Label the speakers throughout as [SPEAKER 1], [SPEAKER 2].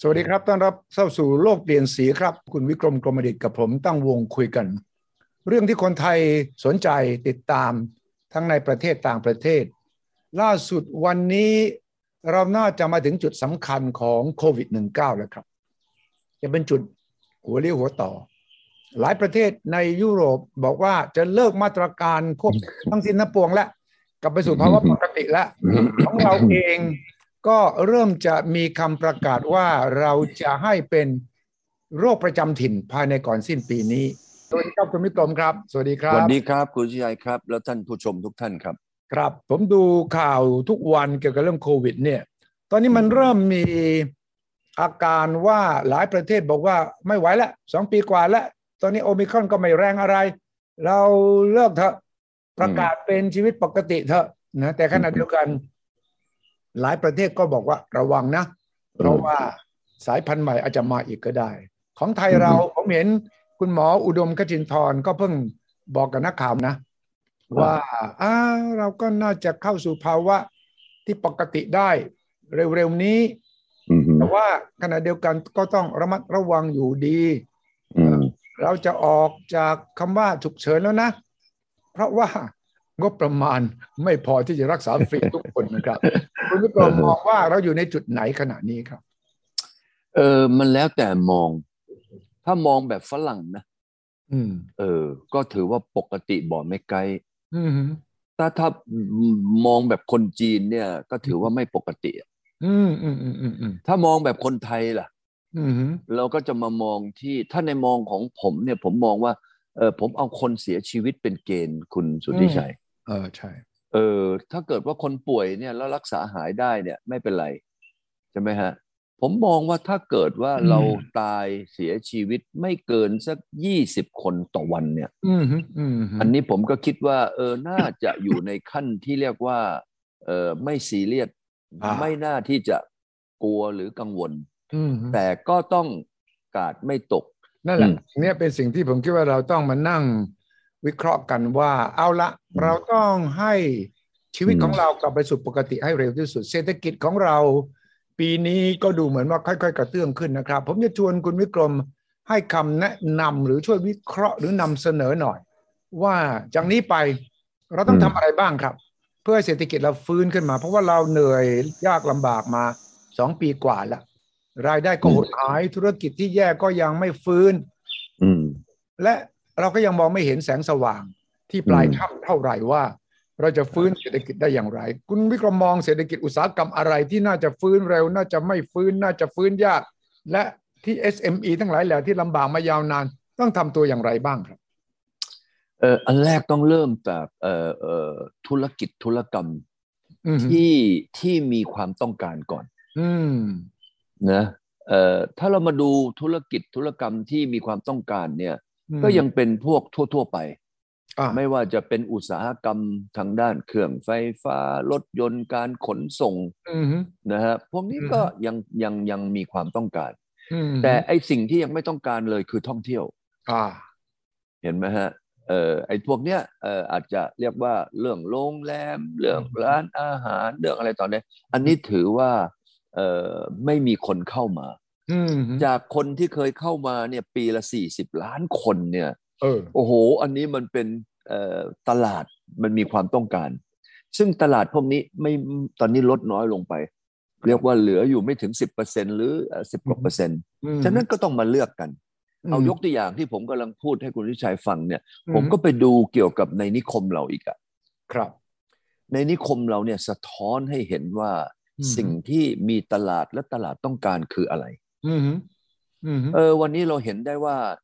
[SPEAKER 1] สวัสดีครับ ต้อนรับเข้าสู่โลกเปลี่ยนสีครับ คุณวิกรมกรมดิตกับผมตั้งวงคุยกัน เรื่องที่คนไทยสนใจติดตามทั้งในประเทศต่างประเทศ ล่าสุดวันนี้เราน่าจะมาถึงจุดสำคัญของโควิด -19 แล้วครับ จะเป็นจุดหัวเรียวหัวต่อ หลายประเทศในยุโรปบอกว่าจะเลิกมาตรการควบทั้งสิ้นทั้งปวงแล้วกลับไปสู่ภาวะปกติแล้วของเราเอง ก็เริ่มจะมีคำประกาศว่าเราจะให้เป็นโรคประจำถิ่นภายในก่อนสิ้นปีนี้สวัสดีครับคุณมิตรมครับ สวัสดีครั
[SPEAKER 2] ส
[SPEAKER 1] บ
[SPEAKER 2] วัสดีครับคุณชัยครับ แล้วท่านผู้ชมทุกท่านครับ
[SPEAKER 1] ครับ ผมดูข่าวทุกวันเกี่ยวกับเรื่องโควิด เนี่ย ตอนนี้มันเริ่มมีอาการว่าหลายประเทศบอกว่าไม่ไหวแล้วสองปีกว่าแล้วตอนนี้โอมิครอนก็ไม่แรงอะไร เราเลิกเถอะประกาศเป็นชีวิตปกติเถอะนะแต่ขณะเดียวกัน หลายประเทศก็บอกว่าระวังนะ เพราะว่าสายพันธุ์ใหม่อาจจะมาอีกก็ได้ ของไทยเราผมเห็นคุณหมออุดมกจินทร์ก็เพิ่งบอกกับนักข่าวนะ ว่าอ่าเราก็น่าจะเข้าสู่ภาวะที่ปกติได้เร็วๆนี้
[SPEAKER 2] อืม
[SPEAKER 1] แต่ว่าขณะเดียวกันก็ต้องระมัดระวังอยู่ดี
[SPEAKER 2] อืม
[SPEAKER 1] เราจะออกจากคำว่าฉุกเฉินแล้วนะ เพราะว่างบประมาณไม่พอที่จะรักษาฟรีทุกคนนะครับ คุณวิกรมมองว่าเราอยู่ในจุดไหนขณะนี้ครับ
[SPEAKER 2] เออมันแล้วแต่มอง ถ้ามองแบบฝรั่งนะ
[SPEAKER 1] อืม
[SPEAKER 2] เออ ก็ถือว่าปกติบ่ไม่ไกล
[SPEAKER 1] อืม
[SPEAKER 2] ถ้าถ้ามองแบบคนจีนเนี่ย ก็ถือว่าไม่ปกติ
[SPEAKER 1] อืมอืมอืมอืมอืม
[SPEAKER 2] ถ้ามองแบบคนไทยล่ะ
[SPEAKER 1] อืม
[SPEAKER 2] เราก็จะมามองที่ถ้าในมองของผมเนี่ย ผมมองว่า เออผมเอาคนเสียชีวิตเป็นเกณฑ์คุณสุทธิชัย
[SPEAKER 1] เออใช่
[SPEAKER 2] เออถ้าเกิดว่าคนป่วยเนี่ยแล้วรักษาหายได้เนี่ยไม่เป็นไรใช่ไหมฮะ ผมมองว่าถ้าเกิดว่าเราตายเสียชีวิตไม่เกินสักยี่สิบคนต่อวันเนี่ย
[SPEAKER 1] อืมอืม
[SPEAKER 2] อันนี้ผมก็คิดว่า เออน่าจะอยู่ในขั้นที่เรียกว่า เออไม่ซีเรียส
[SPEAKER 1] อ่า
[SPEAKER 2] ไม่น่าที่จะกลัวหรือกังวล
[SPEAKER 1] อืม
[SPEAKER 2] แต่ก็ต้องกาดไม่ตก
[SPEAKER 1] นั่นแหละ
[SPEAKER 2] อืม
[SPEAKER 1] เนี่ยเป็นสิ่งที่ผมคิดว่าเราต้องมานั่งวิเคราะห์กันว่า เอาละ
[SPEAKER 2] อืม
[SPEAKER 1] เราต้องให้ ชีวิต
[SPEAKER 2] อืม
[SPEAKER 1] ของเรากลับไปสู่ปกติให้เร็วที่สุด เศรษฐกิจของเรา ปีนี้ก็ดูเหมือนว่าค่อยๆ กระเตื้องขึ้นนะครับ ผมจะชวนคุณวิกรมให้คำแนะนำหรือช่วยวิเคราะห์หรือนำเสนอหน่อย ว่าจากนี้ไปเราต้องทำอะไรบ้างครับ เพื่อให้เศรษฐกิจเราฟื้นขึ้นมา เพราะว่าเราเหนื่อยยากลำบากมาสองปีกว่าแล้วรายได้ก็หดหายธุรกิจที่แย่ก็ยังไม่ฟื้น
[SPEAKER 2] อืม
[SPEAKER 1] และเราก็ยังมองไม่เห็นแสงสว่างที่ปลาย
[SPEAKER 2] อืม
[SPEAKER 1] ถ้ำเท่าไหร่ว่า เราจะฟื้นเศรษฐกิจได้อย่างไร คุณวิกรมมองเศรษฐกิจอุตสาหกรรมอะไรที่น่าจะฟื้นเร็ว น่าจะไม่ฟื้นน่าจะฟื้นยาก และที่ SME ทั้งหลายแหล่ที่ลำบากมายาวนาน ต้องทำตัวอย่างไรบ้างครับ
[SPEAKER 2] เอออันแรกต้องเริ่มจากเอ่อเอ่อธุรกิจธุรกรรม
[SPEAKER 1] อืม
[SPEAKER 2] ที่ที่มีความต้องการก่อน
[SPEAKER 1] อืม
[SPEAKER 2] นะเอ่อถ้าเรามาดูธุรกิจธุรกรรมที่มีความต้องการเนี่ย
[SPEAKER 1] อืม
[SPEAKER 2] ก็ยังเป็นพวกทั่ว ๆ ไป
[SPEAKER 1] อ่า
[SPEAKER 2] ไม่ว่าจะเป็นอุตสาหกรรมทางด้านเครื่องไฟฟ้า รถยนต์การขนส่ง
[SPEAKER 1] อืม
[SPEAKER 2] นะฮะพวกนี้
[SPEAKER 1] อืม
[SPEAKER 2] ก็ยังยังยังมีความต้องการ
[SPEAKER 1] อืม
[SPEAKER 2] แต่ไอสิ่งที่ยังไม่ต้องการเลยคือท่องเที่ยว
[SPEAKER 1] อ่า
[SPEAKER 2] เห็นไหมฮะเอ่อไอ้พวกเนี้ยเอ่ออาจจะเรียกว่าเรื่องโรงแรม เรื่องร้านอาหารเรื่องอะไรตอนนี้อันนี้ถือว่าเอ่อไม่มีคนเข้ามา
[SPEAKER 1] อืม
[SPEAKER 2] จากคนที่เคยเข้ามาเนี่ยปีละสี่สิบล้านคนเนี่ย
[SPEAKER 1] เออ
[SPEAKER 2] โอ้โห อันนี้มันเป็นเอ่อตลาดมันมีความต้องการ ซึ่งตลาดพวกนี้ไม่ตอนนี้ลดน้อยลงไป เรียกว่าเหลืออยู่ไม่ถึงสิบเปอร์เซ็นหรือสิบกว่าเปอร์เซ็นต์
[SPEAKER 1] อืม
[SPEAKER 2] ฉะนั้นก็ต้องมาเลือกกัน เอา
[SPEAKER 1] อืม
[SPEAKER 2] ยกตัวอย่างที่ผมกำลังพูดให้คุณวิชัยฟังเนี่ย
[SPEAKER 1] อืม
[SPEAKER 2] ผมก็ไปดูเกี่ยวกับในนิคมเราอีกอะ
[SPEAKER 1] ครับ
[SPEAKER 2] ในนิคมเราเนี่ยสะท้อนให้เห็นว่า
[SPEAKER 1] อืม
[SPEAKER 2] สิ่งที่มีตลาดและตลาดต้องการคืออะไร
[SPEAKER 1] อืมอืม
[SPEAKER 2] เออวันนี้เราเห็นได้ว่าเออ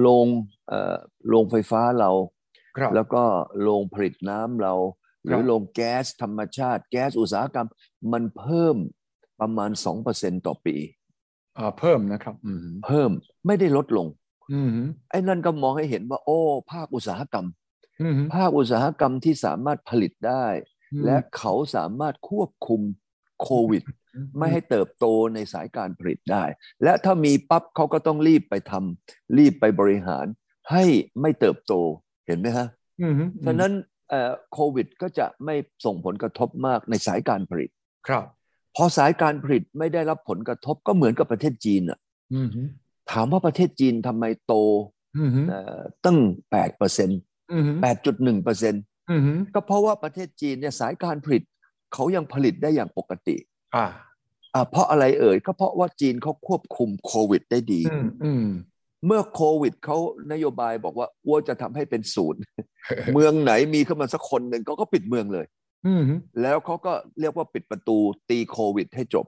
[SPEAKER 2] โรงเออโรงไฟฟ้าเรา
[SPEAKER 1] ครับ
[SPEAKER 2] แล้วก็โรงผลิตน้ำเรา หรื
[SPEAKER 1] ค
[SPEAKER 2] อ
[SPEAKER 1] รับ
[SPEAKER 2] โรงแก๊สธรรมชาติ แก๊สอุตสาหกรรม มันเพิ่มประมาณ 2%ต่อปี
[SPEAKER 1] อ่าเพิ่มนะครับอืม
[SPEAKER 2] เพิ่มไม่ได้ลดลง
[SPEAKER 1] อืม
[SPEAKER 2] ไอ้นั่นก็มองให้เห็นว่า โอ้ ภาคอุตสาหกรรม
[SPEAKER 1] อืม
[SPEAKER 2] ภาคอุตสาหกรรมที่สามารถผลิตได้ และเขาสามารถควบคุมโควิด ไม่ให้เติบโตในสายการผลิตได้ และถ้ามีปั๊บเขาก็ต้องรีบไปทำรีบไปบริหาร ให้ไม่เติบโตเห็นไหมฮะ
[SPEAKER 1] อืม
[SPEAKER 2] ฉะนั้นเอ่อโควิดก็จะไม่ส่งผลกระทบมากในสายการผลิต
[SPEAKER 1] ครับ
[SPEAKER 2] พอสายการผลิตไม่ได้รับผลกระทบก็เหมือนกับประเทศจีนอะ
[SPEAKER 1] อืมฮึ
[SPEAKER 2] ถามว่าประเทศจีนทำไมโต
[SPEAKER 1] อืมฮึ
[SPEAKER 2] เอ่อตั้งแปดเปอร์เซ็นต์
[SPEAKER 1] อืมฮึ
[SPEAKER 2] แปดจุดหนึ่งเปอร์เซ็นต์
[SPEAKER 1] อืมฮึ
[SPEAKER 2] ก็เพราะว่าประเทศจีนเนี่ยสายการผลิตเขายังผลิตได้อย่างปกติ
[SPEAKER 1] อ่า
[SPEAKER 2] อ่าเพราะอะไรเอ่ยก็เพราะว่าจีนเขาควบคุมโควิดได้ดี
[SPEAKER 1] อืมอืม
[SPEAKER 2] เมื่อโควิดเขานโยบายบอกว่าอ้วจะทำให้เป็นศูนย์เมืองไหนมีเข้ามาสักคนหนึ่งเขาก็ปิดเมืองเลย
[SPEAKER 1] อืมฮึ
[SPEAKER 2] แล้วเขาก็เรียกว่าปิดประตูตีโควิดให้จบ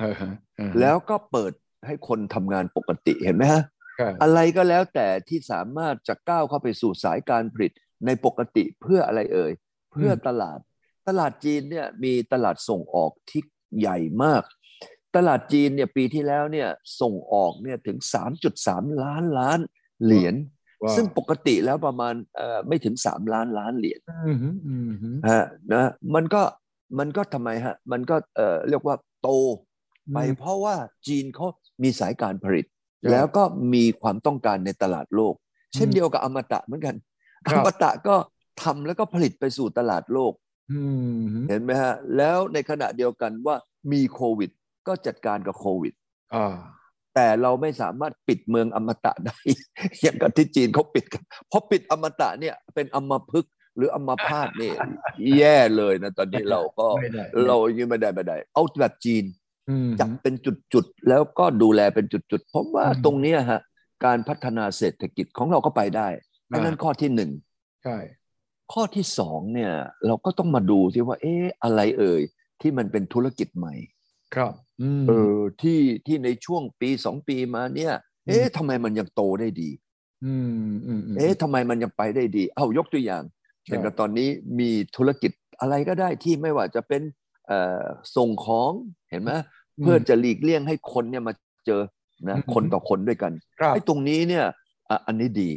[SPEAKER 1] เออฮะเออฮะ
[SPEAKER 2] แล้วก็เปิดให้คนทำงานปกติเห็นไหมฮะ
[SPEAKER 1] ครับ
[SPEAKER 2] อะไรก็แล้วแต่ที่สามารถจะก้าวเข้าไปสู่สายการผลิตในปกติเพื่ออะไรเอ่ย เพื่อตลาด ตลาดจีนเนี่ยมีตลาดส่งออกที่ ใหญ่มาก ตลาดจีนเนี่ยปีที่แล้วเนี่ยส่งออกเนี่ยถึง 3.3 ล้านล้านเหรียญ
[SPEAKER 1] ว้าว
[SPEAKER 2] ซึ่งปกติแล้วประมาณเอ่อไม่ถึง 3 ล้านล้านเหรียญ
[SPEAKER 1] อืมฮึอืมฮึ
[SPEAKER 2] ฮะนะมันก็มันก็ทำไมฮะ มันก็เอ่อเรียกว่าโตไปเพราะว่าจีนเขามีสายการผลิต
[SPEAKER 1] ครับ
[SPEAKER 2] แล้วก็มีความต้องการในตลาดโลก เช่น
[SPEAKER 1] อืม
[SPEAKER 2] เดียวกับอมตะเหมือนกัน
[SPEAKER 1] ค
[SPEAKER 2] อ
[SPEAKER 1] รับ
[SPEAKER 2] มตะก็ทำแล้วก็ผลิตไปสู่ตลาดโลก
[SPEAKER 1] อืมฮึ
[SPEAKER 2] เห็นไหมฮะ แล้วในขณะเดียวกันว่ามีโควิด ก็จัดการกับโควิด
[SPEAKER 1] อ่า
[SPEAKER 2] แต่เราไม่สามารถปิดเมืองอมตะได้ อย่างกับที่จีนเขาปิดกันเพราะปิดอมตะเนี่ยเป็นอมพึกษ์หรืออมพาตเนี่ยแย่เลยนะ ตอนนี้เราก็
[SPEAKER 1] ไม่ได้
[SPEAKER 2] เรายังไม่ได้ไม่ได้เอาแบบจีน
[SPEAKER 1] อืม
[SPEAKER 2] จับเป็นจุดๆ แล้วก็ดูแลเป็นจุดๆผมว่า
[SPEAKER 1] อืม
[SPEAKER 2] ตรงเนี้ยฮะ การพัฒนาเศรษฐกิจของเราก็ไปได้อันนั้นข้อที่หนึ่ง
[SPEAKER 1] ใช่
[SPEAKER 2] ข้อที่สองเนี่ยเราก็ต้องมาดูที่ว่า เอ๊ะอะไรเอ่ยที่มันเป็นธุรกิจใหม่
[SPEAKER 1] ครับอืม
[SPEAKER 2] เออที่ที่ในช่วงปีสองปีมาเนี่ย เอ๊ะทำไมมันยังโตได้ดี
[SPEAKER 1] อืมอืมอืม
[SPEAKER 2] เอ๊ะทำไมมันยังไปได้ดี เอายกตัวอย่าง
[SPEAKER 1] ใช่
[SPEAKER 2] อย่างกับตอนนี้มีธุรกิจอะไรก็ได้ที่ไม่ว่าจะเป็นเอ่อส่งของเห็นไหมเพื่อจะหลีกเลี่ยงให้คนเนี่ยมาเจอนะคนต่อคนด้วยกัน
[SPEAKER 1] ครับ
[SPEAKER 2] ไอ้ตรงนี้เนี่ยอะอันนี้ดี
[SPEAKER 1] ม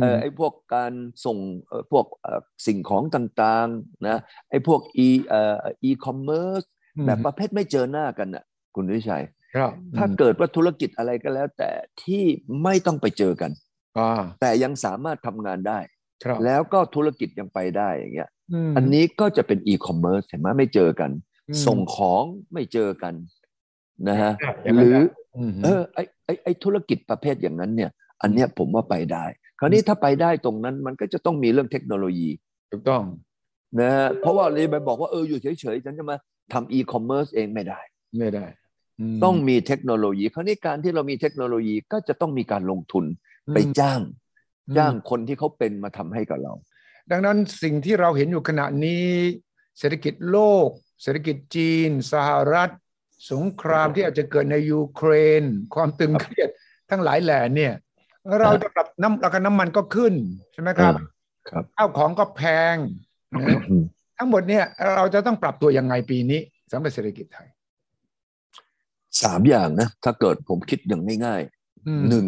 [SPEAKER 2] เออไอ้พวกการส่งเอ่อพวกเอ่อสิ่งของต่างๆนะไอ้พวก e เอ่อ e-commerce แบบประเภทไม่เจอหน้ากันน่ะคุณวิชัย
[SPEAKER 1] ครับ
[SPEAKER 2] ถ้าเกิดว่าธุรกิจอะไรก็แล้ว แต่ที่ไม่ต้องไปเจอกัน
[SPEAKER 1] อ่า
[SPEAKER 2] แต่ยังสามารถทำงานได้
[SPEAKER 1] ครับ
[SPEAKER 2] แล้วก็ธุรกิจยังไปได้อย่างเงี้ย
[SPEAKER 1] ม
[SPEAKER 2] อันนี้ก็จะเป็น e-commerce เห็นไหมไม่เจอกัน
[SPEAKER 1] อืม
[SPEAKER 2] ส่งของไม่เจอกันนะฮะ
[SPEAKER 1] ครับอย่าง
[SPEAKER 2] ห
[SPEAKER 1] นั้น
[SPEAKER 2] รือ
[SPEAKER 1] ได้ม
[SPEAKER 2] เออไอไอไอธุรกิจประเภทอย่างนั้นเนี่ย อันเนี้ยผมว่าไปได้ค ราวนี้ถ้าไปได้ตรงนั้นมันก็จะต้องมีเรื่องเทคโนโลยี
[SPEAKER 1] ถูกต้อง
[SPEAKER 2] นะฮะเพราะว่าเลยไปบอกว่าเอออยู่เฉยๆฉันจะมาทำ e-commerce เองไม่ได้
[SPEAKER 1] ไม่ได้ม
[SPEAKER 2] ต้องมีเทคโนโลยี คราวนี้การที่เรามีเทคโนโลยีก็จะต้องมีการลงทุนไปจ้าง
[SPEAKER 1] อืม
[SPEAKER 2] จ้างคนที่เขาเป็นมาทำให้กับเรา
[SPEAKER 1] ดังนั้นสิ่งที่เราเห็นอยู่ขณะนี้ เศรษฐกิจโลก เศรษฐกิจจีน สหรัฐ สงครามที่อาจจะเกิดในยูเครน ความตึงเครียดทั้งหลายแหล่เนี่ย เราจะปรับน้ำราคาน้ำมันก็ขึ้นใช่ไหมครับ
[SPEAKER 2] ครับ
[SPEAKER 1] ข้าวของก็แพงนะทั้งหมดเนี่ย เราจะต้องปรับตัวยังไงปีนี้สำหรับเศรษฐกิจไทย
[SPEAKER 2] สามอย่างนะ ถ้าเกิดผมคิดอย่างง่าย
[SPEAKER 1] อืม
[SPEAKER 2] ๆหนึ่ง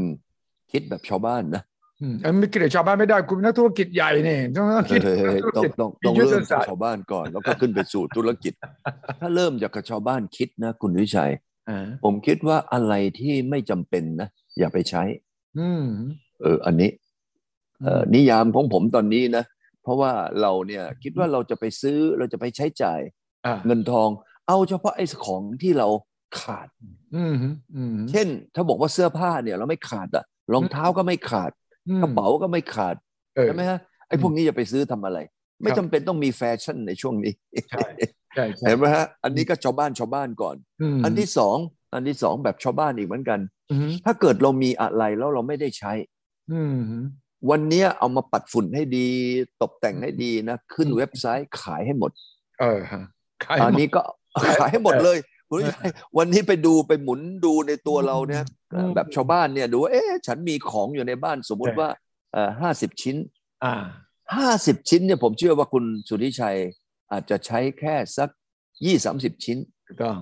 [SPEAKER 2] คิดแบบชาวบ้านนะ
[SPEAKER 1] อืมเอ้ยไม่คิดกับชาวบ้านไม่ได้คุณเป็นนักธุรกิจใหญ่เนี่ยต้องต้องคิด
[SPEAKER 2] เฮ้ย
[SPEAKER 1] ธุร
[SPEAKER 2] ต้อง
[SPEAKER 1] กิจ
[SPEAKER 2] ต้อง
[SPEAKER 1] มี
[SPEAKER 2] ต้อง
[SPEAKER 1] ยุทธ
[SPEAKER 2] เริ่มจาก
[SPEAKER 1] ศาสตร์
[SPEAKER 2] ชาวบ้านก่อนแล้วก็ขึ้นไปสู่ธุรกิจ ถ้าเริ่มจากกับชาวบ้านคิดนะ คุณวิชัย
[SPEAKER 1] อ่า
[SPEAKER 2] ผมคิดว่าอะไรที่ไม่จำเป็นนะอย่าไปใช้
[SPEAKER 1] อืม
[SPEAKER 2] เอออันนี้เอ่อนิยามของผมตอนนี้นะเพราะว่าเราเนี่ยคิดว่าเราจะไปซื้อเราจะไปใช้จ่าย
[SPEAKER 1] อ่า
[SPEAKER 2] เงินทอง เอาเฉพาะไอ้ของที่เราขาด
[SPEAKER 1] อืมอืม
[SPEAKER 2] เช่น ถ้าบอกว่าเสื้อผ้าเนี่ย เราไม่ขาดอะรองเท้าก็ไม่ขาด
[SPEAKER 1] อืม
[SPEAKER 2] กระเป๋าก็ไม่ขาด
[SPEAKER 1] เออ
[SPEAKER 2] ใช่ไหมฮะไอ้พวกนี้จะไปซื้อทำอะไร ไม่
[SPEAKER 1] ครับ
[SPEAKER 2] จำเป็นต้องมีแฟชั่นในช่วงนี้
[SPEAKER 1] ใช่ใช่ใช่
[SPEAKER 2] เห็นไหมฮะอันนี้ก็ชาวบ้านชาวบ้านก่อน
[SPEAKER 1] ม
[SPEAKER 2] อันที่สอง อันที่สองแบบชาวบ้านอีกเหมือนกัน
[SPEAKER 1] อืม
[SPEAKER 2] ถ้าเกิดเรามีอะไรแล้วเราไม่ได้ใช้
[SPEAKER 1] อืม
[SPEAKER 2] วันเนี้ยเอามาปัดฝุ่นให้ดี ตกแต่งให้ดีนะ ขึ้น
[SPEAKER 1] อืม
[SPEAKER 2] เว็บไซต์ขายให้หมด
[SPEAKER 1] เออฮะขาย
[SPEAKER 2] อัน
[SPEAKER 1] หมด
[SPEAKER 2] นี้ก็ขายให้หมดเลยคุณผู้ชมวันนี้ไปดูไปหมุนดูในตัวเราเนี่ย
[SPEAKER 1] อืม
[SPEAKER 2] แบบชาวบ้านเนี่ยดูว่าเอ๊ะฉันมีของอยู่ในบ้านสมมุติ
[SPEAKER 1] ใช่
[SPEAKER 2] ว่าเอ่อห้าสิบชิ้น
[SPEAKER 1] อ่า
[SPEAKER 2] ห้าสิบชิ้นเนี่ยผมเชื่อว่าคุณสุริชัยอาจจะใช้แค่สักยี่สามสิบชิ้น
[SPEAKER 1] ถูกต้อง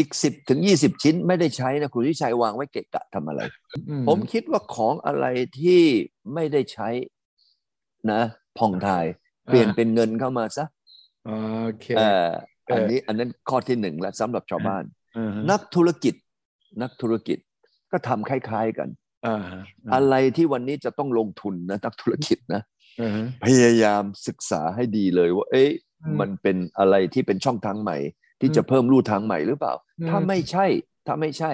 [SPEAKER 2] อีกสิบถึงยี่สิบชิ้นไม่ได้ใช้นะคุณสุริชัยวางไว้เกะกะทำอะไร
[SPEAKER 1] อื
[SPEAKER 2] ผมคิดว่าของอะไรที่ไม่ได้ใช้นะผ่องถ่าย เปลี่ยนเป็นเงินเข้ามาซะ
[SPEAKER 1] โอเค
[SPEAKER 2] เอ่อ
[SPEAKER 1] เอออั
[SPEAKER 2] อันนี้อันนั้นข้อที่หนึ่งแล้วสำหรับชาวบ้าน
[SPEAKER 1] อืม
[SPEAKER 2] นักธุรกิจ นักธุรกิจก็ทำคล้าย ๆกัน
[SPEAKER 1] อ่าฮะ
[SPEAKER 2] อะไรที่วันนี้จะต้องลงทุนนะนักธุรกิจนะ
[SPEAKER 1] อืม
[SPEAKER 2] พยายามศึกษาให้ดีเลยว่า เอ๊ะ
[SPEAKER 1] อืม
[SPEAKER 2] มันเป็นอะไรที่เป็นช่องทางใหม่ ที่จะเพิ่มลู่ทางใหม่หรือเปล่า
[SPEAKER 1] อืม
[SPEAKER 2] ถ้าไม่ใช่ ถ้าไม่ใช่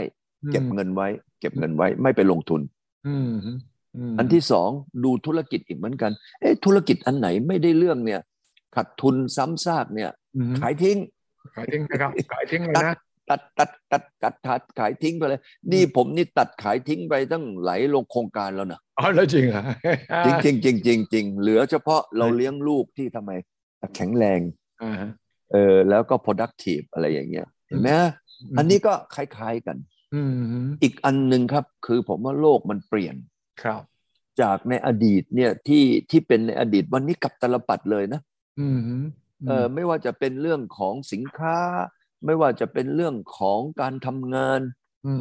[SPEAKER 2] เก็บ
[SPEAKER 1] อืม
[SPEAKER 2] เงินไว้ เก็บเงินไว้ไม่ไปลงทุน
[SPEAKER 1] อืมม
[SPEAKER 2] อันที่สองดูธุรกิจอีกเหมือนกัน เอ๊ะธุรกิจอันไหนไม่ได้เรื่องเนี่ยขาดทุนซ้ำซากเนี่ย
[SPEAKER 1] อืม
[SPEAKER 2] ขายทิ้ง
[SPEAKER 1] ขายทิ้งนะครับ ขายทิ้งเลยนะ
[SPEAKER 2] ตัดตัดตัดตัดตัดขายทิ้งไปเลย นี่ผมนี่ตัดขายทิ้งไปตั้งหลายลงโครงการแล้วนะ
[SPEAKER 1] อ๋อแล้วจริงเหรอ
[SPEAKER 2] จริงจริงจริงจริงจริงเหลือเฉพาะเราเลี้ยงลูกที่ทำไม แข็งแรง
[SPEAKER 1] อ่าฮะ
[SPEAKER 2] เออแล้วก็ productive อะไรอย่างเงี้ยเห็นไหมอันนี้ก็คล้ายๆกัน
[SPEAKER 1] อืม
[SPEAKER 2] อีกอันหนึ่งครับ คือผมว่าโลกมันเปลี่ยน
[SPEAKER 1] ครับ
[SPEAKER 2] จากในอดีตเนี่ยที่ที่เป็นในอดีตวันนี้กลับตลปัดเลยนะ
[SPEAKER 1] อืม
[SPEAKER 2] เออไม่ว่าจะเป็นเรื่องของสินค้า ไม่ว่าจะเป็นเรื่องของการทำงาน
[SPEAKER 1] อืม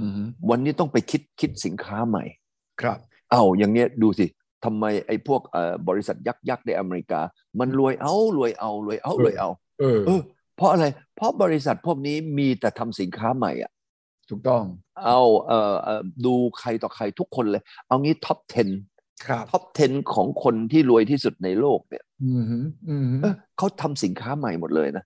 [SPEAKER 2] วันนี้ต้องไปคิดคิดสินค้าใหม่
[SPEAKER 1] ครับ
[SPEAKER 2] เอาอย่างเงี้ยดูสิทำไมไอ้พวกเอ่อบริษัทยักษ์ยักษ์ในอเมริกา มันรวยเอารวยเอารวยเอารวยเอา
[SPEAKER 1] เออ
[SPEAKER 2] เออ เพราะอะไร เพราะบริษัทพวกนี้มีแต่ทำสินค้าใหม่อะ
[SPEAKER 1] ถูกต้อง
[SPEAKER 2] เอาเอ่อเอ่อดูใครต่อใครทุกคนเลย เอางี้ท็อป 10
[SPEAKER 1] ครับ
[SPEAKER 2] ท็อป 10 ของคนที่รวยที่สุดในโลกเนี่ย
[SPEAKER 1] อืมอืม
[SPEAKER 2] เออเขาทำสินค้าใหม่หมดเลยนะ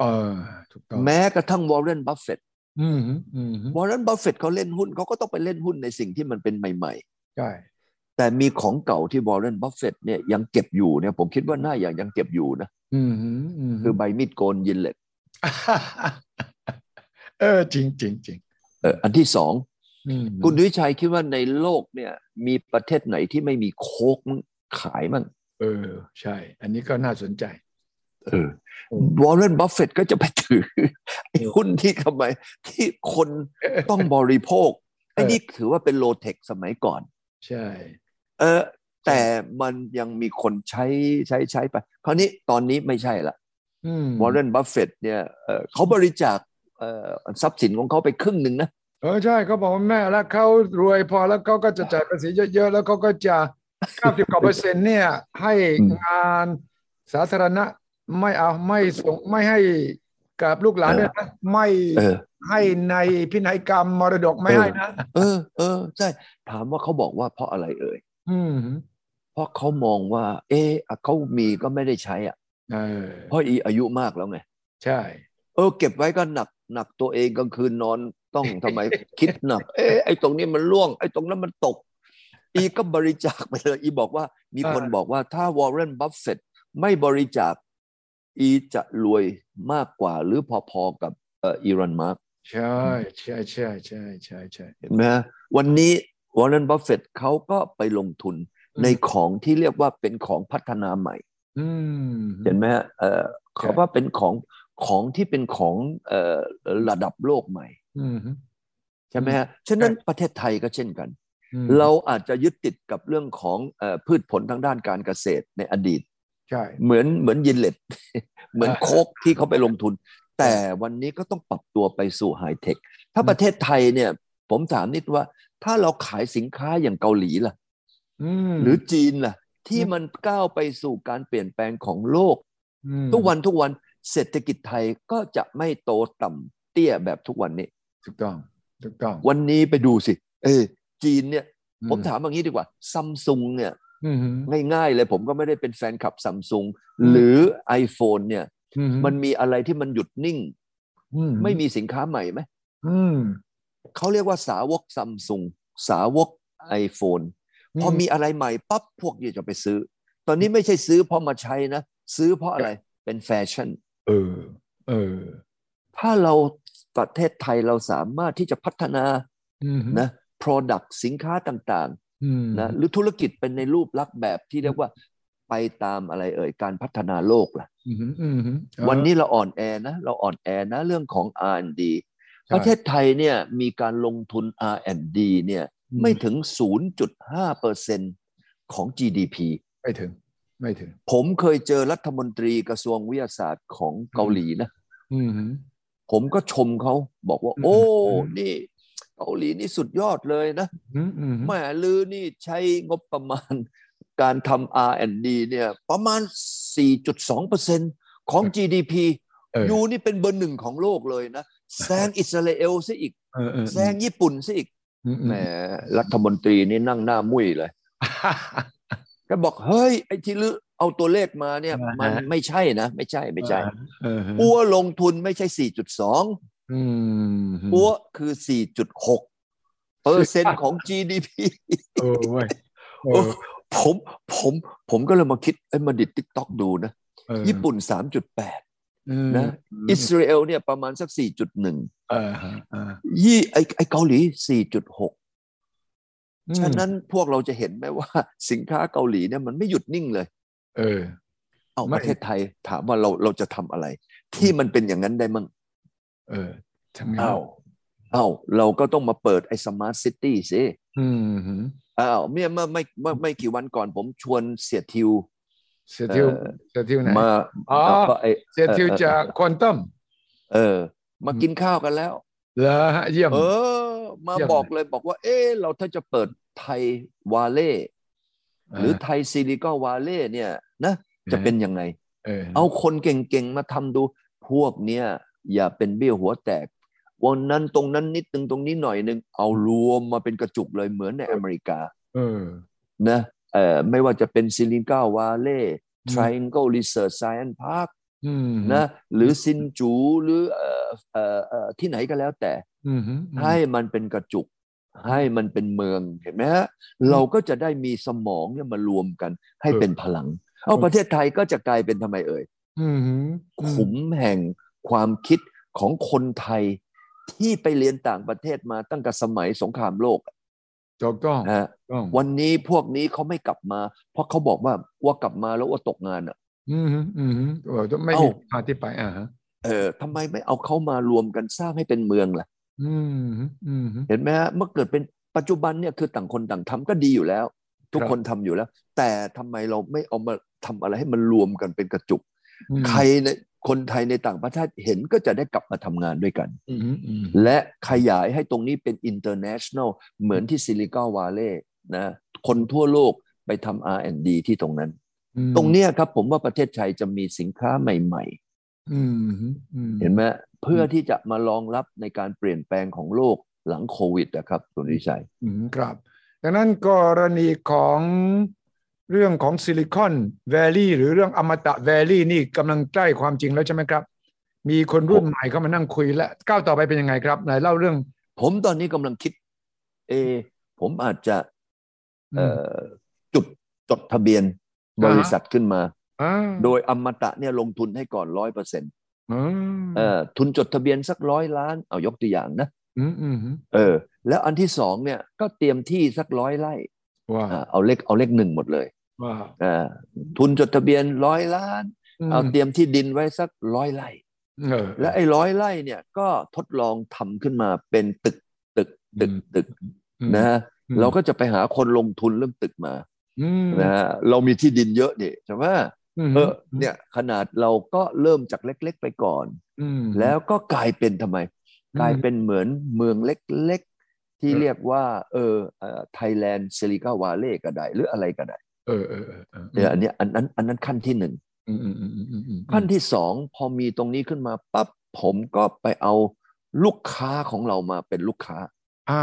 [SPEAKER 1] เออ ถูกต้อง
[SPEAKER 2] แม้กระทั่งวอร์เรนบัฟเฟต
[SPEAKER 1] อืมอืม
[SPEAKER 2] วอร์เรนบัฟเฟตเขาเล่นหุ้นเขาก็ต้องไปเล่นหุ้นในสิ่งที่มันเป็นใหม่
[SPEAKER 1] ใช่
[SPEAKER 2] ๆแต่มีของเก่าที่วอร์เรนบัฟเฟตเนี่ยยังเก็บอยู่เนี่ยผมคิดว่าน่าอย่างยังเก็บอยู่นะ
[SPEAKER 1] อืมอืม
[SPEAKER 2] คือใบมีดโกน Gillette เอ
[SPEAKER 1] อ จริงจริงจริง
[SPEAKER 2] เอออันที่สอง
[SPEAKER 1] อืม
[SPEAKER 2] คุณวิชัยคิดว่าในโลกเนี่ย มีประเทศไหนที่ไม่มีโค้กมั้งขายมั่ง
[SPEAKER 1] เออ ใช่ อันนี้ก็น่าสนใจ
[SPEAKER 2] เออวอร์เรนบัฟเฟตก็จะไปถือไอ้หุ้นที่ทำไมที่คนต้องบริโภคไอ้นี่ถือว่าเป็น low tech สมัยก่อน
[SPEAKER 1] ใช่
[SPEAKER 2] เออ แต่มันยังมีคนใช้ใช้ใช้ไป คราวนี้ตอนนี้ไม่ใช่ละ
[SPEAKER 1] อืม
[SPEAKER 2] วอร์เรนบัฟเฟตเนี่ยเอ่อเขาบริจาคเอ่อทรัพย์สินของเขาไปครึ่งหนึ่งนะ
[SPEAKER 1] เออใช่เขาบอกว่าแม่แล้วเขารวยพอแล้วเขาก็จะจ่ายภาษีเยอะๆ แล้วเขาก็จะเก้าสิบกว่าเปอร์เซ็นต์เนี่ยให้งานสาธารณะไม่เอาไม่ส่งไม่ให้กับลูกหลานด้วยนะไม่
[SPEAKER 2] เออ
[SPEAKER 1] ให้ในพินัยกรรมมรดกไม่ให้นะ
[SPEAKER 2] เออ เออใช่ถามว่าเขาบอกว่าเพราะอะไรเอ่ย
[SPEAKER 1] อืม
[SPEAKER 2] เพราะเขามองว่า เออเขามีก็ไม่ได้ใช้อะ
[SPEAKER 1] เออ
[SPEAKER 2] เพราะอีอายุมากแล้วไง
[SPEAKER 1] ใช่
[SPEAKER 2] เออ เก็บไว้ก็หนักหนักตัวเองกลางคืนนอนต้องทำไมคิดหนัก เอ๊ะไอ้ตรงนี้มันร่วง ไอ้ตรงนั้นมันตก อีก็บริจาคไปเลย อีบอกว่ามีคนบอกว่าถ้าวอร์เรนบัฟเฟตไม่บริจาค อีจะรวยมากกว่า หรือพอๆกับเอ่ออีลอนมัสก์
[SPEAKER 1] ใช่ใช่ใช่ใช่ใช่ใช่
[SPEAKER 2] เห็นไหมฮะวันนี้วอร์เรนบัฟเฟตเขาก็ไปลงทุน
[SPEAKER 1] อืม
[SPEAKER 2] ในของที่เรียกว่าเป็นของพัฒนาใหม่
[SPEAKER 1] อืม
[SPEAKER 2] เห็นไหมฮะเอ่อเขาว่าเป็นของของที่เป็นของเอ่อระดับโลกใหม่
[SPEAKER 1] อืม
[SPEAKER 2] ใช่ไหมฮะฉะนั้นประเทศไทยก็เช่นกัน
[SPEAKER 1] อืม
[SPEAKER 2] เราอาจจะยึดติดกับเรื่องของเอ่อพืชผลทางด้านการเกษตรในอดีต
[SPEAKER 1] ใช่
[SPEAKER 2] เหมือนเหมือนยินเล็ตเหมือน
[SPEAKER 1] อ่า
[SPEAKER 2] โคกที่เขาไปลงทุน แต่วันนี้ก็ต้องปรับตัวไปสู่ไฮเทค ถ้า
[SPEAKER 1] อืม
[SPEAKER 2] ประเทศไทยเนี่ย ผมถามนิดว่า ถ้าเราขายสินค้าอย่างเกาหลีล่ะ
[SPEAKER 1] อืม
[SPEAKER 2] หรือจีนล่ะ ที่
[SPEAKER 1] อืม
[SPEAKER 2] มันก้าวไปสู่การเปลี่ยนแปลงของโลก
[SPEAKER 1] อืม
[SPEAKER 2] ทุกวันทุกวันเศรษฐกิจไทยก็จะไม่โตต่ำเตี้ยแบบทุกวันนี้
[SPEAKER 1] ถูกต้องถูกต้อง
[SPEAKER 2] วันนี้ไปดูสิ เออ จีนเนี่ย
[SPEAKER 1] อื
[SPEAKER 2] ผมถามอย่างนี้ดีกว่าซัมซุงเนี่ย
[SPEAKER 1] อืม
[SPEAKER 2] ง่ายๆเลยผมก็ไม่ได้เป็นแฟนคลับซัมซุง
[SPEAKER 1] อืม
[SPEAKER 2] หรือ iPhone เนี่ย
[SPEAKER 1] อื
[SPEAKER 2] มันมีอะไรที่มันหยุดนิ่ง
[SPEAKER 1] อื
[SPEAKER 2] ไม่มีสินค้าใหม่ไหม
[SPEAKER 1] อืม
[SPEAKER 2] เขาเรียกว่าสาวกซัมซุงสาวก iPhone พอมีอะไรใหม่ปั๊บพวกนี้จะไปซื้อ ตอนนี้ไม่ใช่ซื้อเพราะมาใช้นะ ซื้อเพราะอะไรเป็นแฟชั่น
[SPEAKER 1] เออ เออ
[SPEAKER 2] ถ้าเราประเทศไทยเราสามารถที่จะพัฒนา
[SPEAKER 1] อืม
[SPEAKER 2] นะ product สินค้าต่าง
[SPEAKER 1] อืม
[SPEAKER 2] ๆนะหรือธุรกิจเป็นในรูปลักษณ์แบบที่เรียกว่าไปตามอะไรเอ่ยการพัฒนาโลกล่ะ
[SPEAKER 1] อืมอืม
[SPEAKER 2] วันนี้เราอ่อนแอนะ เราอ่อนแอนะ เรื่องของ R&D
[SPEAKER 1] ใช่
[SPEAKER 2] ประเทศไทยเนี่ยมีการลงทุน R&D เนี่ย
[SPEAKER 1] อืม
[SPEAKER 2] ไม่ถึง 0.5เปอร์เซ็นของ GDP
[SPEAKER 1] ไม่ถึง ไม่ถึง
[SPEAKER 2] ผมเคยเจอรัฐมนตรีกระทรวงวิทยาศาสตร์ของเกาหลีนะ
[SPEAKER 1] อืม
[SPEAKER 2] ผมก็ชมเขาบอกว่า
[SPEAKER 1] อืม
[SPEAKER 2] โอ้
[SPEAKER 1] อืม
[SPEAKER 2] นี่เกาหลีนี่สุดยอดเลยนะ
[SPEAKER 1] อืมอืม
[SPEAKER 2] แหม่ลือนี่ใช้งบประมาณการทำ R&D เนี่ย ประมาณ 4.2%ของ GDP
[SPEAKER 1] เออ
[SPEAKER 2] ยูนี่เป็นเบอร์หนึ่งของโลกเลยนะแซงอิสราเอลซะอีก
[SPEAKER 1] เออเออ
[SPEAKER 2] แซงญี่ปุ่นซะอีก
[SPEAKER 1] อืมอื
[SPEAKER 2] แหม
[SPEAKER 1] ม
[SPEAKER 2] รัฐมนตรีนี่นั่งหน้ามุ้ยเลยก็บอกเฮ้ยไอ้ที่ลือเอาตัวเลขมาเนี่ย
[SPEAKER 1] อ่าฮะ
[SPEAKER 2] มันไม่ใช่นะไม่ใช่ไม่ใช่
[SPEAKER 1] เออฮะ
[SPEAKER 2] ปัวลงทุนไม่ใช่4.2
[SPEAKER 1] อืม
[SPEAKER 2] ปัวคือ4.6เปอร์เซ็นต์ของ GDP
[SPEAKER 1] เออเว้ยเออ
[SPEAKER 2] ผมผมผมก็เลยมาคิดไอ้ยมาดิดติ๊กต็อกดูนะ
[SPEAKER 1] เออ
[SPEAKER 2] ญี่ปุ่น3.8
[SPEAKER 1] อืม
[SPEAKER 2] นะอิสราเอลเนี่ยประมาณสัก4.1
[SPEAKER 1] เออฮะเออ
[SPEAKER 2] ยี่ไอไอเกาหลี4.6
[SPEAKER 1] อืม
[SPEAKER 2] ฉะนั้นพวกเราจะเห็นไหมว่าสินค้าเกาหลีเนี่ยมันไม่หยุดนิ่งเลย
[SPEAKER 1] เออ
[SPEAKER 2] เอา
[SPEAKER 1] ไม่
[SPEAKER 2] ประเทศไทยถามว่าเราเราจะทำอะไร ที่มันเป็นอย่างนั้นได้มั่ง
[SPEAKER 1] เออทำไง
[SPEAKER 2] อ้าวอ้าวเราก็ต้องมาเปิดไอ้สมาร์ทซิตี้สิ
[SPEAKER 1] อืมฮึ
[SPEAKER 2] อ้าวเมื่อเมื่อไม่เมื่อไม่กี่วันก่อนผมชวนเสียทิว
[SPEAKER 1] เสียทิว
[SPEAKER 2] เอ่อ
[SPEAKER 1] เสียทิวไหน
[SPEAKER 2] มา
[SPEAKER 1] อ๋อ
[SPEAKER 2] ก็ไอ
[SPEAKER 1] เสียทิวจากควอนตัม
[SPEAKER 2] เออ มากินข้าวกันแล้ว
[SPEAKER 1] เหรอฮะเยี่ยม
[SPEAKER 2] เออ มา
[SPEAKER 1] เยี่ยม
[SPEAKER 2] บอกเลยบอกว่า เออเราถ้าจะเปิดไทยวาเล่หรือไทยซิลิคอนวาเล่เนี่ยนะจะเป็นยังไง
[SPEAKER 1] เออ
[SPEAKER 2] เอาคนเก่งๆมาทำดูพวกเนี้ยอย่าเป็นเบี้ยหัวแตกวันนั้นตรงนั้นนิดนึงตรงนี้หน่อยนึงเอารวมมาเป็นกระจุกเลยเหมือนในอเมริกา
[SPEAKER 1] เออ
[SPEAKER 2] นะ เอ่อไม่ว่าจะเป็นซิลิก้าวาเล่
[SPEAKER 1] อืม
[SPEAKER 2] Triangle Research Science Park
[SPEAKER 1] อืม
[SPEAKER 2] นะหรือซินจูหรือเอ่อเอ่อเอ่อที่ไหนก็แล้วแต่
[SPEAKER 1] อืมฮึ
[SPEAKER 2] ให้มันเป็นกระจุก ให้มันเป็นเมืองเห็นไหมฮะเราก็จะได้มีสมองเนี่ยมารวมกันให้เป็นพลัง เอาประเทศไทยก็จะกลายเป็นทำไมเอ่ย
[SPEAKER 1] อืมฮึ
[SPEAKER 2] ขุมแห่งความคิดของคนไทยที่ไปเรียนต่างประเทศมาตั้งแต่สมัยสงครามโลก
[SPEAKER 1] ถูกต้อง
[SPEAKER 2] นะฮะ
[SPEAKER 1] ต้อง
[SPEAKER 2] วันนี้พวกนี้เขาไม่กลับมา เพราะเขาบอกว่าว่ากลับมาแล้วว่าตกงานอะ
[SPEAKER 1] อืมฮึอืมฮึโอ้ไม่
[SPEAKER 2] เอ้า
[SPEAKER 1] มีทางที่ไปอ่าฮะ
[SPEAKER 2] เออทำไมไม่เอาเขามารวมกันสร้างให้เป็นเมืองล่ะ
[SPEAKER 1] อืมฮึอืมฮึ
[SPEAKER 2] เห็นไหมฮะเมื่อเกิดเป็นปัจจุบันเนี่ยคือต่างคนต่างทำก็ดีอยู่แล้ว ทุก
[SPEAKER 1] ครับ
[SPEAKER 2] คนทำอยู่แล้ว แต่ทำไมเราไม่เอามาทำอะไรให้มันรวมกันเป็นกระจุก
[SPEAKER 1] อืม
[SPEAKER 2] ใครใน คนไทยในต่างประเทศเห็นก็จะได้กลับมาทำงานด้วยกัน
[SPEAKER 1] อืมฮึอืม
[SPEAKER 2] และขยายให้ตรงนี้เป็น international เหมือนที่ซิลิคอนวาเลย์นะคนทั่วโลกไปทำ R&D ที่ตรงนั้น
[SPEAKER 1] อืม
[SPEAKER 2] ตรงเนี้ยครับผมว่าประเทศไทยจะมีสินค้าใหม่
[SPEAKER 1] อืมฮึอืม
[SPEAKER 2] ๆเห็นไหมเพื่อที่จะมารองรับในการเปลี่ยนแปลงของโลกหลังโควิดนะครับคุณวิชัย
[SPEAKER 1] อืมครับ ดังนั้นกรณีของ เรื่องของซิลิคอนแวลลีย์หรือเรื่องอมตะแวลลีย์นี่กำลังใกล้ความจริงแล้วใช่ไหมครับ มีคนรุ่นใหม่เข้ามานั่งคุยแล้วก้าวต่อไปเป็นยังไงครับไหนเล่าเรื่อง
[SPEAKER 2] ผมตอนนี้กำลังคิด เออผมอาจจะ
[SPEAKER 1] อืม
[SPEAKER 2] เอ่อจุดจดทะเบียน
[SPEAKER 1] อ่าฮะ
[SPEAKER 2] บริษัทขึ้นมา
[SPEAKER 1] อ่า
[SPEAKER 2] โดยอมตะเนี่ยลงทุนให้ก่อนร้อยเปอร์เซ็นต์
[SPEAKER 1] อืม
[SPEAKER 2] เอ่อทุนจดทะเบียนสักร้อยล้าน เอายกตัวอย่างนะ
[SPEAKER 1] อืมอืม
[SPEAKER 2] เออ แล้วอันที่สองเนี่ยก็เตรียมที่สักร้อยไร่
[SPEAKER 1] ว้า
[SPEAKER 2] อ่าเอาเลขเอาเลขหนึ่งหมดเลย
[SPEAKER 1] ว้า
[SPEAKER 2] อ่า ทุนจดทะเบียนร้อยล้าน เอาเตรียมที่ดินไว้สักร้อยไร่
[SPEAKER 1] เออ
[SPEAKER 2] และไอ้ร้อยไร่เนี่ยก็ทดลองทำขึ้นมาเป็นตึกตึกตึก
[SPEAKER 1] อืม
[SPEAKER 2] ตึก
[SPEAKER 1] อืม
[SPEAKER 2] นะฮะ
[SPEAKER 1] อืม
[SPEAKER 2] เราก็จะไปหาคนลงทุนเรื่องตึกมา
[SPEAKER 1] อืม
[SPEAKER 2] นะฮะเรามีที่ดินเยอะนี่ใช่ไหม
[SPEAKER 1] ม
[SPEAKER 2] เออเนี่ยขนาดเราก็เริ่มจากเล็ก ๆ ไปก่อน
[SPEAKER 1] อืม
[SPEAKER 2] แล้วก็กลายเป็นทำไม กลายเป็นเหมือนเมืองเล็ก ๆ ที่
[SPEAKER 1] เออ
[SPEAKER 2] เรียกว่า เออ Thailand Silicon Valley ก็ได้ หรืออะไรก็ได้
[SPEAKER 1] เออเออเออเออ
[SPEAKER 2] เนี่ยอันเนี้ยอันนั้นอันนั้นขั้นที่หนึ่ง
[SPEAKER 1] อืมอืมอืมอืมอืมอืม
[SPEAKER 2] ขั้นที่สองพอมีตรงนี้ขึ้นมาปั๊บผมก็ไปเอาลูกค้าของเรามาเป็นลูกค้า
[SPEAKER 1] อ่า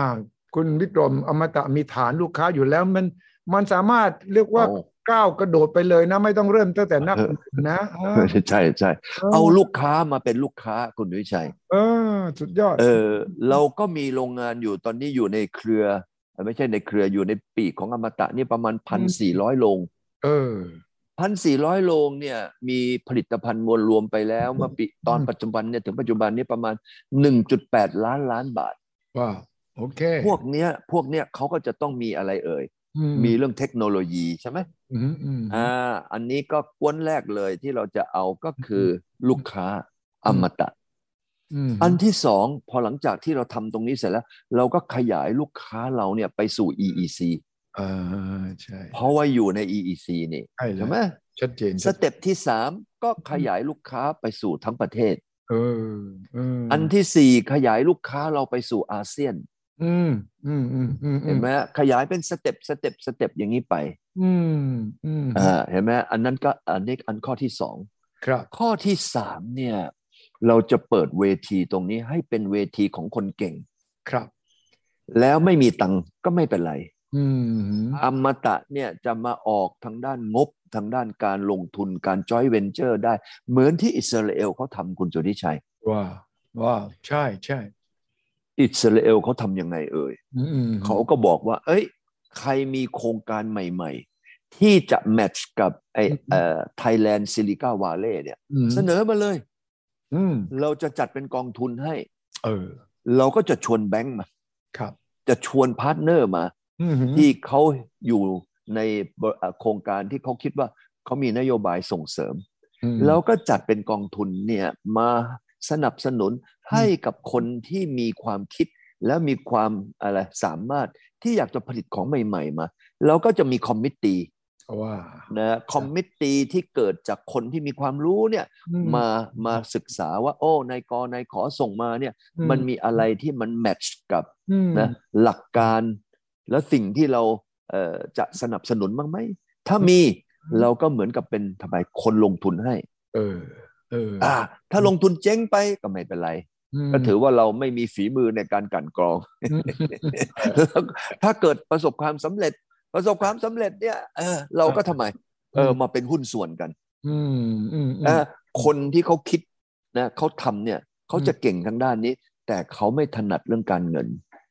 [SPEAKER 1] คุณวิกรมอมตะมีฐานลูกค้าอยู่แล้วมันมันสามารถเรียกว่า
[SPEAKER 2] เอา
[SPEAKER 1] ก้าวกระโดดไปเลยนะ ไม่ต้องเริ่มตั้งแต่นับ
[SPEAKER 2] เออ
[SPEAKER 1] นะเออ
[SPEAKER 2] ใช่ใช่เอาลูกค้ามาเป็นลูกค้าคุณวิชัย
[SPEAKER 1] เออ สุดยอด
[SPEAKER 2] เออ เราก็มีโรงงานอยู่ตอนนี้อยู่ในเครือ ไม่ใช่ในเครืออยู่ในปีกของอมตะนี่ประมาณพันสี่ร้อยโรง
[SPEAKER 1] เออ
[SPEAKER 2] พันสี่ร้อยโรงเนี่ยมีผลิตภัณฑ์มวลรวมไปแล้วเมื่อปีตอนปัจจุบันเนี่ยถึงปัจจุบันนี้ประมาณ1.8ล้านล้านบาท
[SPEAKER 1] ว้าวโอเค
[SPEAKER 2] พวกเนี้ยพวกเนี้ยเขาก็จะต้องมีอะไรเอ่ย
[SPEAKER 1] อื
[SPEAKER 2] มีเรื่องเทคโนโลยีใช่ไหม
[SPEAKER 1] อืมอืม
[SPEAKER 2] อ่า อันนี้ก็กวนแรกเลยที่เราจะเอาก็คือลูกค้าอมตะ
[SPEAKER 1] อืม
[SPEAKER 2] อันที่สองพอหลังจากที่เราทำตรงนี้เสร็จแล้ว เราก็ขยายลูกค้าเราเนี่ยไปสู่ EEC
[SPEAKER 1] เออใช่
[SPEAKER 2] เพราะว่าอยู่ใน EEC นี่
[SPEAKER 1] ใช่เลย
[SPEAKER 2] ใช่ไหม
[SPEAKER 1] ชัดเจน
[SPEAKER 2] สเต็ปที่สามก็ขยายลูกค้าไปสู่ทั้งประเทศ
[SPEAKER 1] เออเออ
[SPEAKER 2] อันที่สี่ขยายลูกค้าเราไปสู่อาเซียน
[SPEAKER 1] อืมอืมอืมอืม
[SPEAKER 2] เห็นไหมฮะขยายเป็น step step step อย่างนี้ไป
[SPEAKER 1] อืมอืม
[SPEAKER 2] อ่าเห็นไหมอันนั้นก็อันนี้อันข้อที่สอง
[SPEAKER 1] ครับ
[SPEAKER 2] ข้อที่สามเนี่ย เราจะเปิดเวทีตรงนี้ให้เป็นเวทีของคนเก่ง
[SPEAKER 1] ครับ
[SPEAKER 2] แล้วไม่มีตังค์ก็ไม่เป็นไร
[SPEAKER 1] อืม
[SPEAKER 2] อมตะเนี่ยจะมาออกทางด้านงบทางด้านการลงทุนการจอยเวนเจอร์ได้ เหมือนที่อิสราเอลเขาทำคุณสุทธิชัย
[SPEAKER 1] ว้าวว้าวใช่ใช่
[SPEAKER 2] อิสราเอลเขาทำยังไงเอ่ย
[SPEAKER 1] อืม
[SPEAKER 2] เขาก็บอกว่า เอ้ย ใครมีโครงการใหม่ ๆ ที่จะ match กับไอเอ่อ Thailand Silicon Valley เนี่ย
[SPEAKER 1] อืม
[SPEAKER 2] เสนอมาเลย
[SPEAKER 1] อืม
[SPEAKER 2] เราจะจัดเป็นกองทุนให้
[SPEAKER 1] เออ
[SPEAKER 2] เราก็จะชวนแบงก์มา
[SPEAKER 1] ครับ
[SPEAKER 2] จะชวน partner มา
[SPEAKER 1] อืม
[SPEAKER 2] ที่เขาอยู่ในบเอ่อโครงการที่เขาคิดว่าเขามีนโยบายส่งเสริม
[SPEAKER 1] อืม
[SPEAKER 2] แล้วก็จัดเป็นกองทุนเนี่ยมาสนับสนุนให้กับคนที่มีความคิดและมีความอะไรสามารถที่อยากจะผลิตของใหม่ ๆ มา เราก็จะมี committee
[SPEAKER 1] ว่า
[SPEAKER 2] นะ committee ที่เกิดจากคนที่มีความรู้เนี่ย
[SPEAKER 1] อื
[SPEAKER 2] มมามาศึกษาว่า โอ้นายกนาย ขส่งมาเนี่ย
[SPEAKER 1] อื
[SPEAKER 2] มมันมีอะไรที่มัน match กับ
[SPEAKER 1] อืม
[SPEAKER 2] นะหลักการและสิ่งที่เราเอ่อจะสนับสนุนบ้างไหม ถ้ามีเราก็เหมือนกับเป็นทำไมคนลงทุนให้
[SPEAKER 1] เออเออ
[SPEAKER 2] อ่าถ้าลงทุนเจ๊งไปก็ไม่เป็นไร
[SPEAKER 1] ม
[SPEAKER 2] ก็ถือว่าเราไม่มีฝีมือในการกลันกรอง
[SPEAKER 1] อืม
[SPEAKER 2] ถ้าเกิดประสบความสำเร็จ ประสบความสำเร็จเนี่ยเออเราก็ทำไม เออมาเป็นหุ้นส่วนกัน
[SPEAKER 1] อืมอืม
[SPEAKER 2] เออคนที่เขาคิดนะเขาทำเนี่ยเขาจะเก่งทางด้านนี้ แต่เขาไม่ถนัดเรื่องการเงิน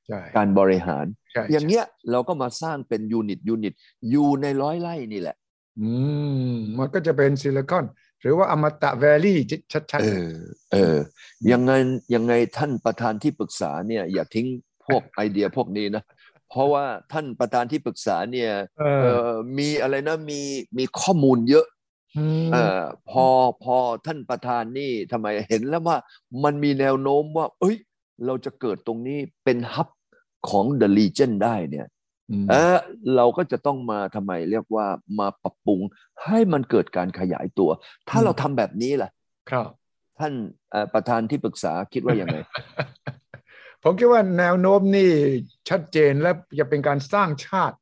[SPEAKER 1] ใช่
[SPEAKER 2] การบริหาร
[SPEAKER 1] ใช่
[SPEAKER 2] อย่างเงี้ยเราก็มาสร้างเป็น unit unit อยู่ในร้อยไร่นี่แหละ
[SPEAKER 1] อืมมันก็จะเป็น Silicon หรือว่าอมตะ Valley ชัด
[SPEAKER 2] เออเออยังไงยังไงท่านประธานที่ปรึกษาเนี่ย อย่าทิ้งพวกไอเดียพวกนี้นะ เพราะว่าท่านประธานที่ปรึกษาเนี่ย
[SPEAKER 1] ๆเอ
[SPEAKER 2] เอ
[SPEAKER 1] อ
[SPEAKER 2] อมีอะไรนะมีมีข้อมูลเยอะ
[SPEAKER 1] ม
[SPEAKER 2] เออพอพอท่านประธานนี่ทำไมเห็นแล้วว่ามันมีแนวโน้มว่า เอ้ย เราจะเกิดตรงนี้เป็นฮับของ The Legion ได้เนี่ย
[SPEAKER 1] ม
[SPEAKER 2] เออเราก็จะต้องมาทำไมเรียกว่ามาปรับปรุงให้มันเกิดการขยายตัว ถ้าเราทำแบบนี้ล่ะ
[SPEAKER 1] ครับ
[SPEAKER 2] ท่านเอ่อประธานที่ปรึกษาคิดว่ายังไง
[SPEAKER 1] ผมคิดว่าแนวโน้มนี่ชัดเจนและจะเป็นการสร้างชาติ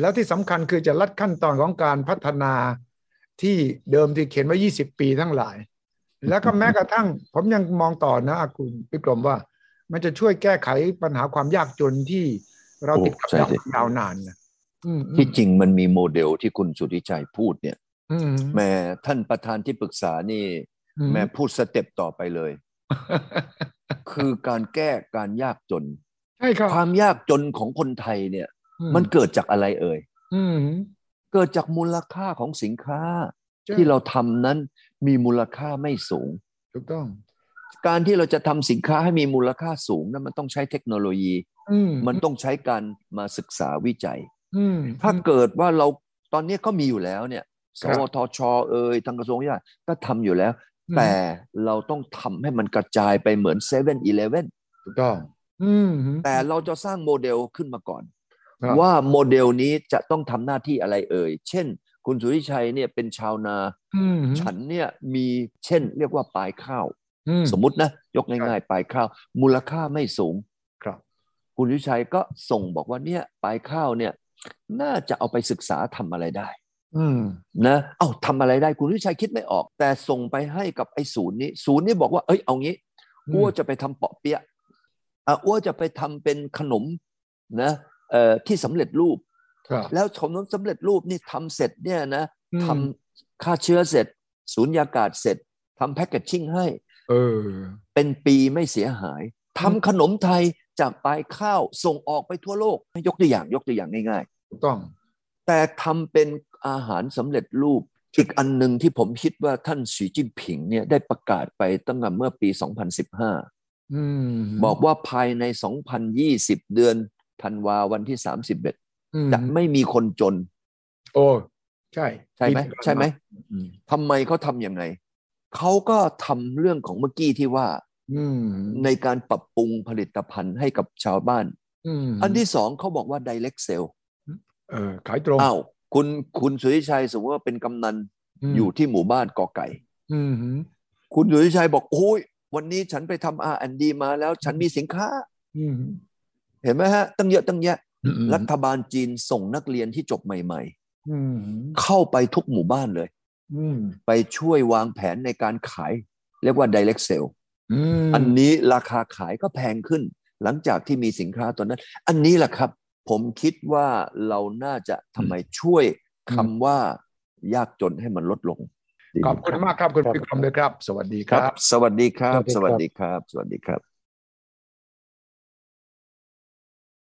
[SPEAKER 1] แล้วที่สำคัญคือจะลัดขั้นตอนของการพัฒนาที่เดิมที่เขียนไว้ 20 ปีทั้งหลาย แล้วก็แม้กระทั่ง ผมยังมองต่อนะคุณพิกรมว่า มันจะช่วยแก้ไขปัญหาความยากจนที่เราติดกับ
[SPEAKER 2] โอ้ใช่
[SPEAKER 1] ดัก
[SPEAKER 2] สิ
[SPEAKER 1] ยาวนานนะอืม
[SPEAKER 2] ที่จริงมันมีโมเดลที่คุณสุทธิชัยพูดเนี่ย
[SPEAKER 1] อืม
[SPEAKER 2] แม่ท่านประธานที่ปรึกษานี่
[SPEAKER 1] อืม
[SPEAKER 2] แม่พูดสเต็ปต่อไปเลย คือการแก้การยากจน
[SPEAKER 1] ใช่ครับ
[SPEAKER 2] ความยากจนของคนไทยเนี่ย
[SPEAKER 1] อื
[SPEAKER 2] มันเกิดจากอะไรเอ่ย
[SPEAKER 1] อืม
[SPEAKER 2] เกิดจากมูลค่าของสินค้า
[SPEAKER 1] ใช่
[SPEAKER 2] ที่เราทำนั้นมีมูลค่าไม่สูง
[SPEAKER 1] ถูกต้อง
[SPEAKER 2] การที่เราจะทำสินค้าให้มีมูลค่าสูงนั้นมันต้องใช้เทคโนโลยี
[SPEAKER 1] อืม
[SPEAKER 2] มันต้องใช้การมาศึกษาวิจัย
[SPEAKER 1] อืม
[SPEAKER 2] ถ้าเกิดว่าเราตอนนี้ก็มีอยู่แล้วเนี่ยส
[SPEAKER 1] ครับ
[SPEAKER 2] วทช เอ่ยทางกระทรวงวิทยาก็ทำอยู่แล้ว
[SPEAKER 1] อืม
[SPEAKER 2] แต่เราต้องทำให้มันกระจายไปเหมือนเซเว่นอีเลฟเว่น
[SPEAKER 1] ถูกต้องอืม
[SPEAKER 2] แต่เราจะสร้างโมเดลขึ้นมาก่อน
[SPEAKER 1] ครับ
[SPEAKER 2] ว่าโมเดลนี้จะต้องทำหน้าที่อะไรเอ่ย เช่น คุณสุริชัยเนี่ยเป็นชาวนา
[SPEAKER 1] อืม
[SPEAKER 2] ฉันเนี่ยมีเช่นเรียกว่าปลายข้าว
[SPEAKER 1] อืม
[SPEAKER 2] สมมุตินะ ยกง่ายๆปลายข้าว มูลค่าไม่สูง
[SPEAKER 1] ครับ
[SPEAKER 2] คุณสุริชัยก็ส่งบอกว่าเนี่ยปลายข้าวเนี่ย น่าจะเอาไปศึกษาทำอะไรได้
[SPEAKER 1] อืม
[SPEAKER 2] นะเอ้าทำอะไรได้คุณวิชัยคิดไม่ออก แต่ส่งไปให้กับไอ้ศูนย์นี้ศูนย์นี้บอกว่าเอ้ยเอางี้
[SPEAKER 1] อืม
[SPEAKER 2] อ้วจะไปทำเปาะเปี๊ยะอะอ้วจะไปทำเป็นขนมนะเอ่อที่สำเร็จรูป
[SPEAKER 1] ครับ
[SPEAKER 2] แล้วขนมสำเร็จรูปนี่ทำเสร็จเนี่ยนะ
[SPEAKER 1] อืม
[SPEAKER 2] ทำฆ่าเชื้อเสร็จศูนย์ยากาศเสร็จทำแพ็กเกจชิ่งให้
[SPEAKER 1] เออ
[SPEAKER 2] เป็นปีไม่เสียหายทำขนมไทยจากปลายข้าวส่งออกไปทั่วโลกยกตัวอย่างยกตัวอย่างง่ายๆ
[SPEAKER 1] ถูกต้อง
[SPEAKER 2] แต่ทำเป็น อาหารสำเร็จรูป อีกอันหนึ่งที่ผมคิดว่าท่านสีจิ้นผิงเนี่ยได้ประกาศไปตั้งแต่เมื่อปี 2015
[SPEAKER 1] อืม
[SPEAKER 2] บอกว่าภายใน 2020 เดือนธันวาวันที่ 31
[SPEAKER 1] อืม
[SPEAKER 2] จะไม่มีคนจน
[SPEAKER 1] โอ้ใช่
[SPEAKER 2] ใช่ไหม
[SPEAKER 1] ปีที่ผ่าน
[SPEAKER 2] ใช่ไหม
[SPEAKER 1] อืม
[SPEAKER 2] ทำไมเขาทำยังไงเขาก็ทำเรื่องของเมื่อกี้ที่ว่า
[SPEAKER 1] อืม
[SPEAKER 2] ในการปรับปรุงผลิตภัณฑ์ให้กับชาวบ้าน
[SPEAKER 1] อืม
[SPEAKER 2] อันที่สองเขาบอกว่า direct sale
[SPEAKER 1] เออขายตรง
[SPEAKER 2] อ้าว คุณคุณสุริชัยสมมติว่าเป็นกำนัน
[SPEAKER 1] ม
[SPEAKER 2] อยู่ที่หมู่บ้านกอไก่
[SPEAKER 1] อืม
[SPEAKER 2] คุณสุริชัยบอกโอ้ยวันนี้ฉันไปทำ R&D มาแล้ว ฉันมีสินค้า
[SPEAKER 1] อืม
[SPEAKER 2] เห็นไหมฮะ ตั้งเยอะตั้งแยะ
[SPEAKER 1] อืม
[SPEAKER 2] รัฐบาลจีนส่งนักเรียนที่จบใหม่
[SPEAKER 1] อืม
[SPEAKER 2] ๆเข้าไปทุกหมู่บ้านเลย
[SPEAKER 1] อืม
[SPEAKER 2] ไปช่วยวางแผนในการขาย เรียกว่า direct sale
[SPEAKER 1] อืม
[SPEAKER 2] อันนี้ราคาขายก็แพงขึ้น หลังจากที่มีสินค้าตัวนั้น อันนี้แหละครับ ผมคิดว่าเราน่าจะทำไมช่วยคำว่ายากจนให้มันลดลง
[SPEAKER 1] ขอบคุณมากครับคุณพิกรมเลยครับ สวัสดีค
[SPEAKER 2] ครั
[SPEAKER 1] รับ
[SPEAKER 2] บสวัสดีครับ
[SPEAKER 3] ส
[SPEAKER 2] ส
[SPEAKER 3] วั
[SPEAKER 2] วั
[SPEAKER 3] ส
[SPEAKER 2] ส
[SPEAKER 3] ดี
[SPEAKER 2] ดี
[SPEAKER 3] ครับ
[SPEAKER 2] ครับ สวัสดีครับ